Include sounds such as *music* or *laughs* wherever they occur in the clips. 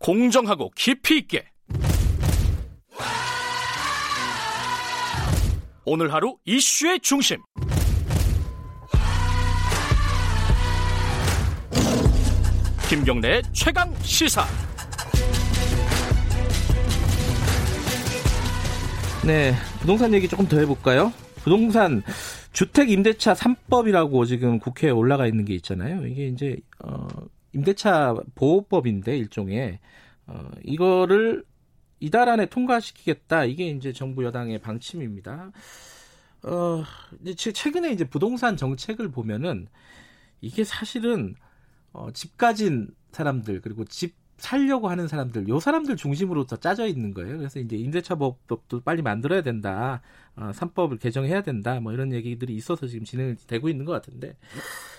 공정하고 깊이 있게 오늘 하루 이슈의 중심 김경래의 최강 시사 네, 부동산 얘기 조금 더 해볼까요? 부동산 주택 임대차 3법이라고 지금 국회에 올라가 있는 게 있잖아요. 이게 이제 어 임대차 보호법인데 일종의 어 이거를 이달 안에 통과시키겠다. 이게 이제 정부 여당의 방침입니다. 어 이제 최근에 이제 부동산 정책을 보면은 이게 사실은 어, 집 가진 사람들 그리고 집 살려고 하는 사람들, 요 사람들 중심으로 더 짜져 있는 거예요. 그래서 이제 임대차법도 빨리 만들어야 된다, 어, 3법을 개정해야 된다, 뭐 이런 얘기들이 있어서 지금 진행되고 있는 것 같은데.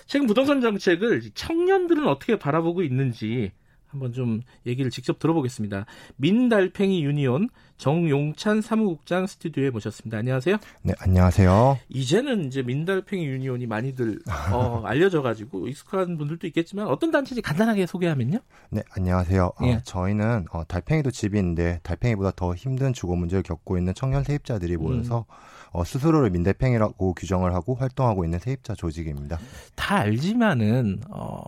최근 부동산 정책을 청년들은 어떻게 바라보고 있는지 한번 좀 얘기를 직접 들어보겠습니다. 민달팽이 유니온 정용찬 사무국장 스튜디오에 모셨습니다. 안녕하세요. 네, 안녕하세요. 이제는 이제 민달팽이 유니온이 많이들 어, *laughs* 알려져가지고 익숙한 분들도 있겠지만 어떤 단체인지 간단하게 소개하면요. 네, 안녕하세요. 예. 어, 저희는 어, 달팽이도 집인데 달팽이보다 더 힘든 주거 문제를 겪고 있는 청년 세입자들이 모여서 어, 스스로를 민달팽이라고 규정을 하고 활동하고 있는 세입자 조직입니다. 다 알지만은 어,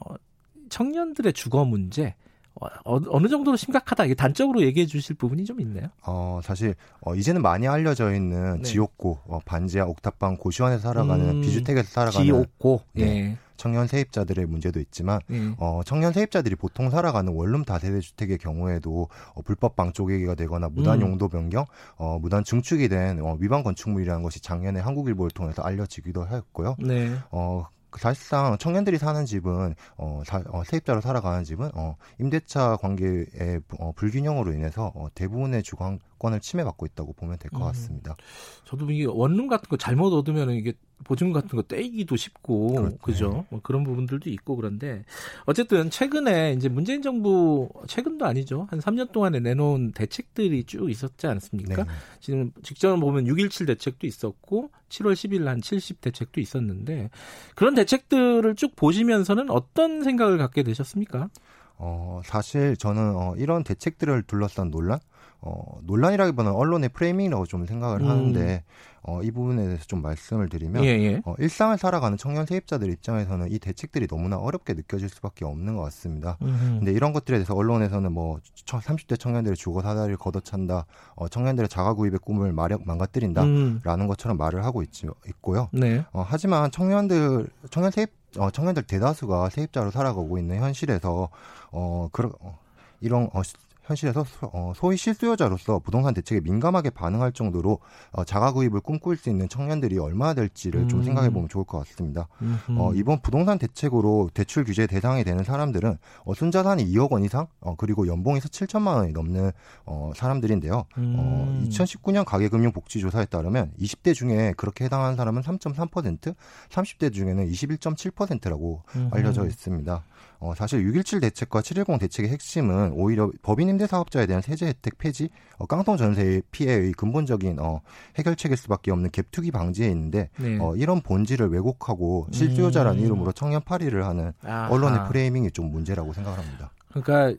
청년들의 주거 문제 어, 어느 정도로 심각하다 이게 단적으로 얘기해 주실 부분이 좀 있네요. 어, 사실 어, 이제는 많이 알려져 있는 네. 지옥고, 어, 반지하, 옥탑방, 고시원에서 살아가는 음, 비주택에서 살아가는 지옥고 네. 예. 청년 세입자들의 문제도 있지만 예. 어, 청년 세입자들이 보통 살아가는 원룸 다세대 주택의 경우에도 어, 불법 방조개기가 되거나 무단 음. 용도 변경, 어, 무단 증축이 된 어, 위반 건축물이라는 것이 작년에 한국일보를 통해서 알려지기도 하였고요. 네. 어, 사실상 청년들이 사는 집은 어, 사- 어, 세입자로 살아가는 집은 어, 임대차 관계의 어, 불균형으로 인해서 어, 대부분의 주거 권을 침해받고 있다고 보면 될것 음. 같습니다. 저도 이게 원룸 같은 거 잘못 얻으면 이게 보증 같은 거 떼기도 쉽고 그렇죠. 그죠 뭐 그런 부분들도 있고 그런데 어쨌든 최근에 이제 문재인 정부 최근도 아니죠 한 3년 동안에 내놓은 대책들이 쭉 있었지 않습니까? 네. 지금 직전을 보면 6.17 대책도 있었고 7월 10일 한 70 대책도 있었는데 그런 대책들을 쭉 보시면서는 어떤 생각을 갖게 되셨습니까? 어, 사실 저는 어, 이런 대책들을 둘러싼 논란, 어, 논란이라기보다는 언론의 프레이밍이라고 좀 생각을 음. 하는데 어, 이 부분에 대해서 좀 말씀을 드리면 예, 예. 어, 일상을 살아가는 청년 세입자들 입장에서는 이 대책들이 너무나 어렵게 느껴질 수밖에 없는 것 같습니다. 음흠. 근데 이런 것들에 대해서 언론에서는 뭐 30대 청년들의 주거 사다리를 걷어찬다, 어, 청년들의 자가 구입의 꿈을 마력 망가뜨린다. 음, 라는 것처럼 말을 하고 있, 있고요. 네. 어, 하지만 청년들, 청년 세입, 어, 청년들 대다수가 세입자로 살아가고 있는 현실에서, 어, 그런, 어, 이런, 어, 시- 현실에서 소, 어, 소위 실수요자로서 부동산 대책에 민감하게 반응할 정도로 어, 자가 구입을 꿈꿀 수 있는 청년들이 얼마나 될지를 좀 음. 생각해 보면 좋을 것 같습니다. 음흠. 어, 이번 부동산 대책으로 대출 규제 대상이 되는 사람들은 어, 순자산이 2억 원 이상, 어, 그리고 연봉에서 7천만 원이 넘는 어, 사람들인데요. 어, 음. 2019년 가계금융복지조사에 따르면 20대 중에 그렇게 해당하는 사람은 3.3%, 30대 중에는 21.7%라고 음흠. 알려져 있습니다. 어, 사실 6.17 대책과 7.10 대책의 핵심은 오히려 법인 임대 사업자에 대한 세제 혜택 폐지, 어, 깡통 전세 피해의 근본적인 어, 해결책일 수밖에 없는 갭투기 방지에 있는데 네. 어, 이런 본질을 왜곡하고 실수요자라는 음. 이름으로 청년 파리를 하는 아하. 언론의 프레이밍이 좀 문제라고 생각합니다. 그러니까 아,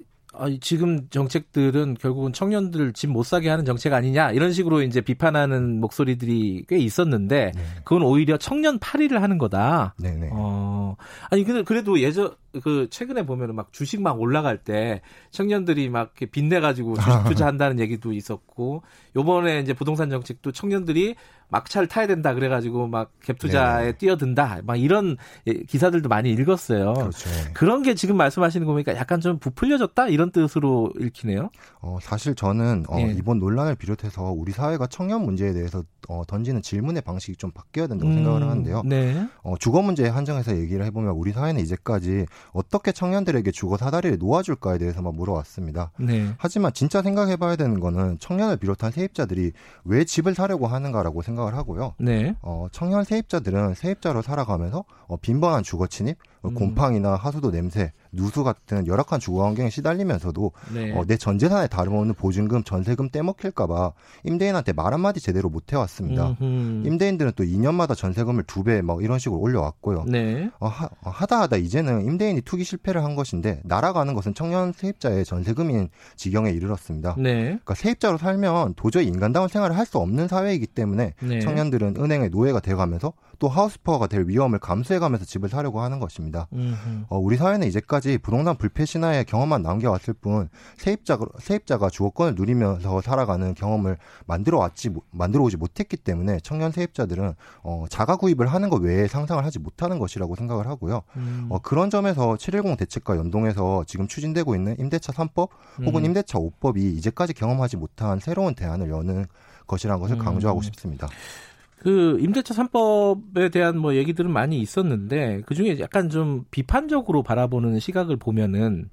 지금 정책들은 결국은 청년들 집 못 사게 하는 정책 아니냐 이런 식으로 이제 비판하는 목소리들이 꽤 있었는데 네. 그건 오히려 청년 파리를 하는 거다. 네 네. 어 아니 근데 그래도 예전 그 최근에 보면은 막 주식 막 올라갈 때 청년들이 막 이렇게 빚내 가지고 주식 *laughs* 투자한다는 얘기도 있었고 요번에 이제 부동산 정책도 청년들이 막차를 타야 된다 그래 가지고 막 갭 투자에 네네. 뛰어든다 막 이런 예, 기사들도 많이 읽었어요. 그렇죠. 그런 게 지금 말씀하시는 거 보니까 약간 좀 부풀려졌다 이런 뜻으로 읽히네요. 어, 사실 저는 어, 예. 이번 논란을 비롯해서 우리 사회가 청년 문제에 대해서 어, 던지는 질문의 방식이 좀 바뀌어야 된다고 음, 생각을 하는데요. 네. 어, 주거 문제에 한정해서 얘기를 해보면 우리 사회는 이제까지 어떻게 청년들에게 주거 사다리를 놓아줄까에 대해서만 물어왔습니다. 네. 하지만 진짜 생각해봐야 되는 거는 청년을 비롯한 세입자들이 왜 집을 사려고 하는가라고 생각 을 하고요. 네. 어, 청년 세입자들은 세입자로 살아가면서 어, 빈번한 주거 침입, 어, 곰팡이나 하수도 냄새, 누수 같은 열악한 주거 환경에 시달리면서도 네. 어, 내 전 재산에 다름없는 보증금, 전세금 떼먹힐까봐 임대인한테 말 한마디 제대로 못 해왔습니다. 음흠. 임대인들은 또 2년마다 전세금을 두 배 막 이런 식으로 올려왔고요. 네. 어, 하, 어, 하다 하다 이제는 임대인이 투기 실패를 한 것인데 날아가는 것은 청년 세입자의 전세금인 지경에 이르렀습니다. 네. 그러니까 세입자로 살면 도저히 인간다운 생활을 할 수 없는 사회이기 때문에 네. 청년들은 은행의 노예가 되어가면서 또 하우스퍼가 될 위험을 감수해가면서 집을 사려고 하는 것입니다. 음흠. 어, 우리 사회는 이제까지 부동산 불패 신화의 경험만 남겨왔을 뿐 세입자, 세입자가 주거권을 누리면서 살아가는 경험을 만들어 왔지 만들어 오지 못했기 때문에 청년 세입자들은 어, 자가 구입을 하는 것 외에 상상을 하지 못하는 것이라고 생각을 하고요. 음. 어, 그런 점에서 710 대책과 연동해서 지금 추진되고 있는 임대차 3법 혹은 음. 임대차 5법이 이제까지 경험하지 못한 새로운 대안을 여는 것이라는 것을 음. 강조하고 싶습니다. 그 임대차 3법에 대한 뭐 얘기들은 많이 있었는데 그 중에 약간 좀 비판적으로 바라보는 시각을 보면은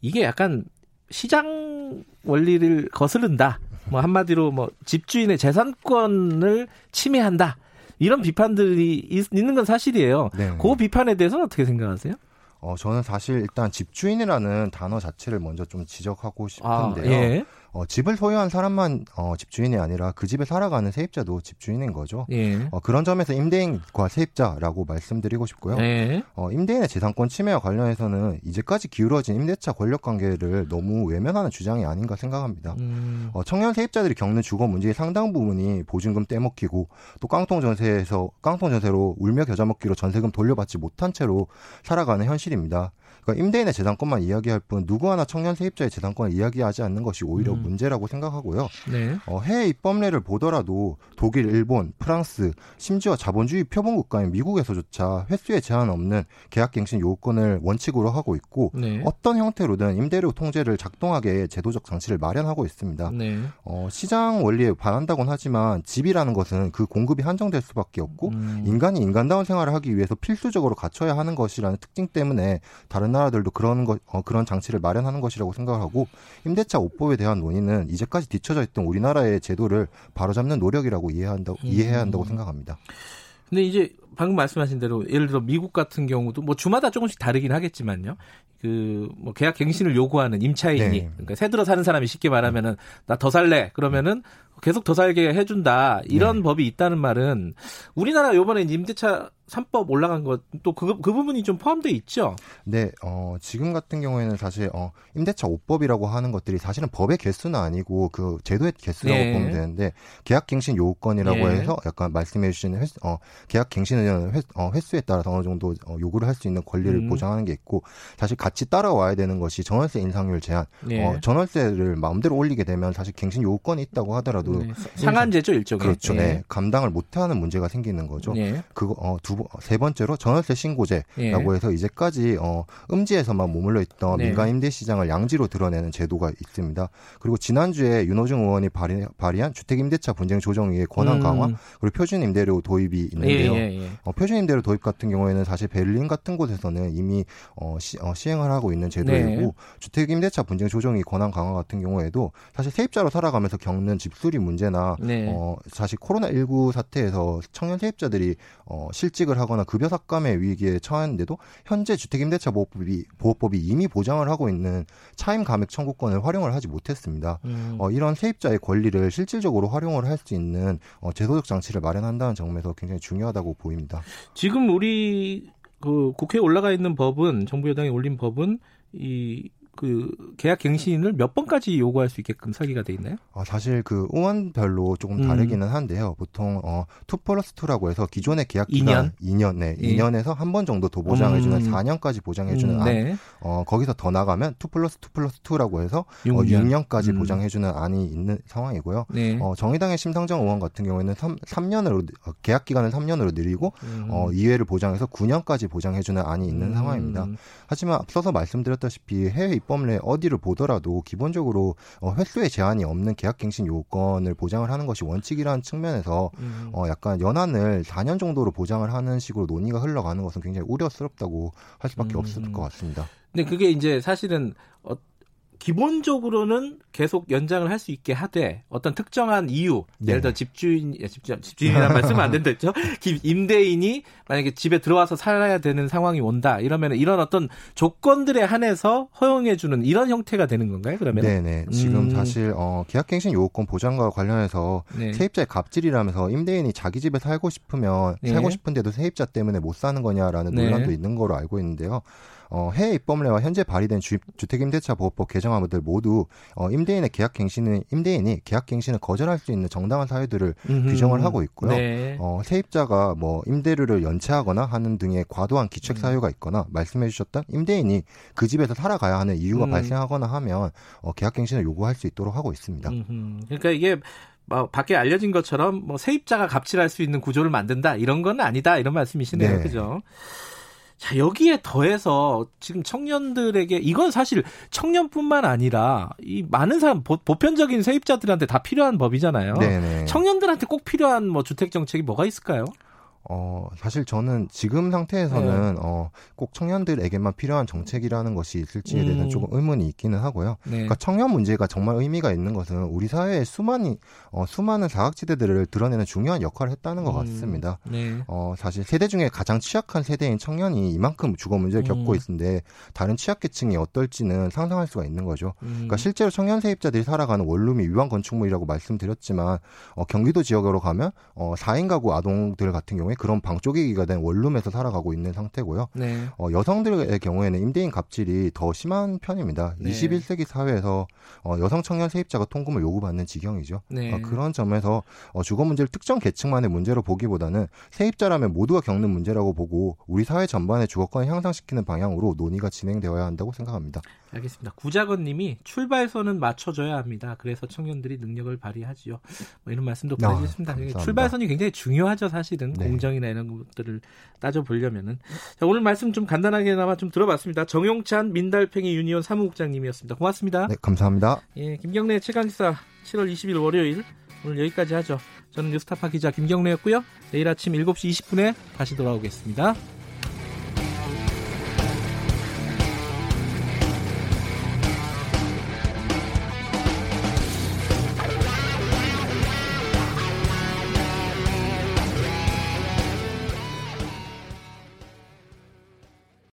이게 약간 시장 원리를 거스른다. 뭐 한마디로 뭐 집주인의 재산권을 침해한다. 이런 비판들이 있, 있는 건 사실이에요. 네. 그 비판에 대해서는 어떻게 생각하세요? 어, 저는 사실 일단 집주인이라는 단어 자체를 먼저 좀 지적하고 아, 싶은데요. 예. 어, 집을 소유한 사람만 어, 집주인이 아니라 그 집에 살아가는 세입자도 집주인인 거죠. 예. 어, 그런 점에서 임대인과 세입자라고 말씀드리고 싶고요. 예. 어, 임대인의 재산권 침해와 관련해서는 이제까지 기울어진 임대차 권력 관계를 너무 외면하는 주장이 아닌가 생각합니다. 음. 어, 청년 세입자들이 겪는 주거 문제의 상당 부분이 보증금 떼먹히고 또 깡통 전세에서 깡통 전세로 울며 겨자 먹기로 전세금 돌려받지 못한 채로 살아가는 현실입니다. 그러니까 임대인의 재산권만 이야기할 뿐 누구 하나 청년 세입자의 재산권을 이야기하지 않는 것이 오히려 음. 문제라고 생각하고요. 네. 어, 해외 입법례를 보더라도 독일, 일본, 프랑스, 심지어 자본주의 표본 국가인 미국에서조차 횟수에 제한 없는 계약갱신 요건을 원칙으로 하고 있고 네. 어떤 형태로든 임대료 통제를 작동하게 제도적 장치를 마련하고 있습니다. 네. 어, 시장 원리에 반한다곤 하지만 집이라는 것은 그 공급이 한정될 수밖에 없고 음. 인간이 인간다운 생활을 하기 위해서 필수적으로 갖춰야 하는 것이라는 특징 때문에 다른 나라들도 그런 것 어, 그런 장치를 마련하는 것이라고 생각을 하고 임대차 5법에 대한 논의 는 이제까지 뒤처져 있던 우리나라의 제도를 바로잡는 노력이라고 이해한다 이해해야 한다고 생각합니다. 근데 이제 방금 말씀하신 대로 예를 들어 미국 같은 경우도 뭐 주마다 조금씩 다르긴 하겠지만요. 그 뭐 계약 갱신을 요구하는 임차인이 네. 그러니까 새 들어 사는 사람이 쉽게 말하면은 나 더 살래 그러면은 계속 더 살게 해준다 이런 네. 법이 있다는 말은 우리나라 요번에 임대차 3법 올라간 것또 그 그 부분이 좀 포함돼 있죠. 네, 어, 지금 같은 경우에는 사실 어, 임대차 5법이라고 하는 것들이 사실은 법의 개수는 아니고 그 제도의 개수라고 네. 보면 되는데 계약갱신 요건이라고 네. 해서 약간 말씀해 주신 횟수, 어, 계약갱신은 횟, 어, 횟수에 따라서 어느 정도 어, 요구를 할 수 있는 권리를 음. 보장하는 게 있고 사실 같이 따라와야 되는 것이 전월세 인상률 제한. 네. 어, 전월세를 마음대로 올리게 되면 사실 갱신 요건이 있다고 하더라도 네. 상한제죠 일종의. 그렇죠. 예. 네. 감당을 못하는 문제가 생기는 거죠. 예. 그거 어, 두 번- 세 번째로 전월세 신고제라고 예. 해서 이제까지 어, 음지에서만 머물러 있던 네. 민간 임대 시장을 양지로 드러내는 제도가 있습니다. 그리고 지난주에 윤호중 의원이 발의, 발의한 주택 임대차 분쟁 조정위의 권한 음. 강화 그리고 표준 임대료 도입이 있는데요. 예, 예, 예. 어, 표준 임대료 도입 같은 경우에는 사실 베를린 같은 곳에서는 이미 어, 시, 행을 하고 있는 제도이고 네. 주택 임대차 분쟁 조정위 권한 강화 같은 경우에도 사실 세입자로 살아가면서 겪는 집수리 문제나 네. 어, 사실 코로나 19 사태에서 청년 세입자들이 어, 실직을 하거나 급여 삭감의 위기에 처했는데도 현재 주택임대차보호법이 보호법이 이미 보장을 하고 있는 차임 감액 청구권을 활용을 하지 못했습니다. 음. 어, 이런 세입자의 권리를 실질적으로 활용을 할 수 있는 어, 제도적 장치를 마련한다는 점에서 굉장히 중요하다고 보입니다. 지금 우리 그 국회에 올라가 있는 법은 정부 여당이 올린 법은 이 그 계약 갱신을 몇 번까지 요구할 수 있게끔 설계가 돼 있나요? 어, 사실 그 의원별로 조금 음. 다르기는 한데요. 보통 어, 2 플러스 2라고 해서 기존의 계약 기간 2년, 네, 예. 2년에서 한 번 정도 더 보장해주는 음. 4년까지 보장해주는 음, 안, 네. 어, 거기서 더 나가면 2 플러스 2 플러스 2라고 해서 어, 6년. 6년까지 음. 보장해주는 안이 있는 상황이고요. 네. 어, 정의당의 심상정 의원 같은 경우에는 3, 삼년으로 어, 계약 기간을 3년으로 늘리고 음. 어, 이회를 보장해서 9년까지 보장해주는 안이 있는 음. 상황입니다. 하지만 앞서서 말씀드렸다시피 해외 입법례 어디를 보더라도 기본적으로 어, 횟수의 제한이 없는 계약갱신 요건을 보장을 하는 것이 원칙이라는 측면에서 음. 어, 약간 연한을 4년 정도로 보장을 하는 식으로 논의가 흘러가는 것은 굉장히 우려스럽다고 할 수밖에 음. 없을 것 같습니다. 근데 그게 이제 사실은 어, 기본적으로는 계속 연장을 할 수 있게 하되 어떤 특정한 이유, 네. 예를 들어 집주인, 집주인 집주인이라는 말씀은 안 된다죠. *laughs* 임대인이 만약에 집에 들어와서 살아야 되는 상황이 온다 이러면 이런 어떤 조건들에 한해서 허용해 주는 이런 형태가 되는 건가요? 그러면? 네네. 지금 음. 사실 어, 계약갱신 요구권 보장과 관련해서 네. 세입자의 갑질이라면서 임대인이 자기 집에 살고 싶으면 네. 살고 싶은데도 세입자 때문에 못 사는 거냐라는 네. 논란도 있는 거로 알고 있는데요. 어, 해외 입법례와 현재 발의된 주, 주택임대차 보호법 개정 안들 모두 어, 임대인의 계약 갱신은 임대인이 계약 갱신을 거절할 수 있는 정당한 사유들을 음흠. 규정을 하고 있고요. 네. 어, 세입자가 뭐 임대료를 연체하거나 하는 등의 과도한 기책 음. 사유가 있거나 말씀해 주셨던 임대인이 그 집에서 살아가야 하는 이유가 음. 발생하거나 하면 어, 계약 갱신을 요구할 수 있도록 하고 있습니다. 음흠. 그러니까 이게 뭐 밖에 알려진 것처럼 뭐 세입자가 갑질할 수 있는 구조를 만든다 이런 건 아니다 이런 말씀이시네요, 네. 그죠? 자 여기에 더해서 지금 청년들에게 이건 사실 청년뿐만 아니라 이 많은 사람 보, 보편적인 세입자들한테 다 필요한 법이잖아요. 네네. 청년들한테 꼭 필요한 뭐 주택 정책이 뭐가 있을까요? 어, 사실 저는 지금 상태에서는 어, 꼭 청년들에게만 필요한 정책이라는 것이 있을지에 대해서는 음. 조금 의문이 있기는 하고요. 네. 그러니까 청년 문제가 정말 의미가 있는 것은 우리 사회의 수많이 어, 수많은 사각지대들을 드러내는 중요한 역할을 했다는 것 음. 같습니다. 네. 어, 사실 세대 중에 가장 취약한 세대인 청년이 이만큼 주거 문제를 겪고 음. 있는데 다른 취약계층이 어떨지는 상상할 수가 있는 거죠. 음. 그러니까 실제로 청년 세입자들이 살아가는 원룸이 위반 건축물이라고 말씀드렸지만 어, 경기도 지역으로 가면 어, 4인 가구 아동들 같은 경우에 그런 방쪼개기가 된 원룸에서 살아가고 있는 상태고요. 네. 어, 여성들의 경우에는 임대인 갑질이 더 심한 편입니다. 네. 21세기 사회에서 어, 여성 청년 세입자가 통금을 요구받는 지경이죠. 네. 어, 그런 점에서 어, 주거 문제를 특정 계층만의 문제로 보기보다는 세입자라면 모두가 겪는 문제라고 보고 우리 사회 전반의 주거권을 향상시키는 방향으로 논의가 진행되어야 한다고 생각합니다. 알겠습니다. 구자건님이 출발선은 맞춰줘야 합니다. 그래서 청년들이 능력을 발휘하지요. 뭐 이런 말씀도 아, 보내주셨습니다. 감사합니다. 출발선이 굉장히 중요하죠, 사실은 네. 공정이나 이런 것들을 따져 보려면은. 자, 오늘 말씀 좀 간단하게나마 좀 들어봤습니다. 정용찬 민달팽이 유니온 사무국장님이었습니다. 고맙습니다. 네, 감사합니다. 예, 김경래 최강기사 7월 20일 월요일 오늘 여기까지 하죠. 저는 뉴스타파 기자 김경래였고요. 내일 아침 7시 20분에 다시 돌아오겠습니다.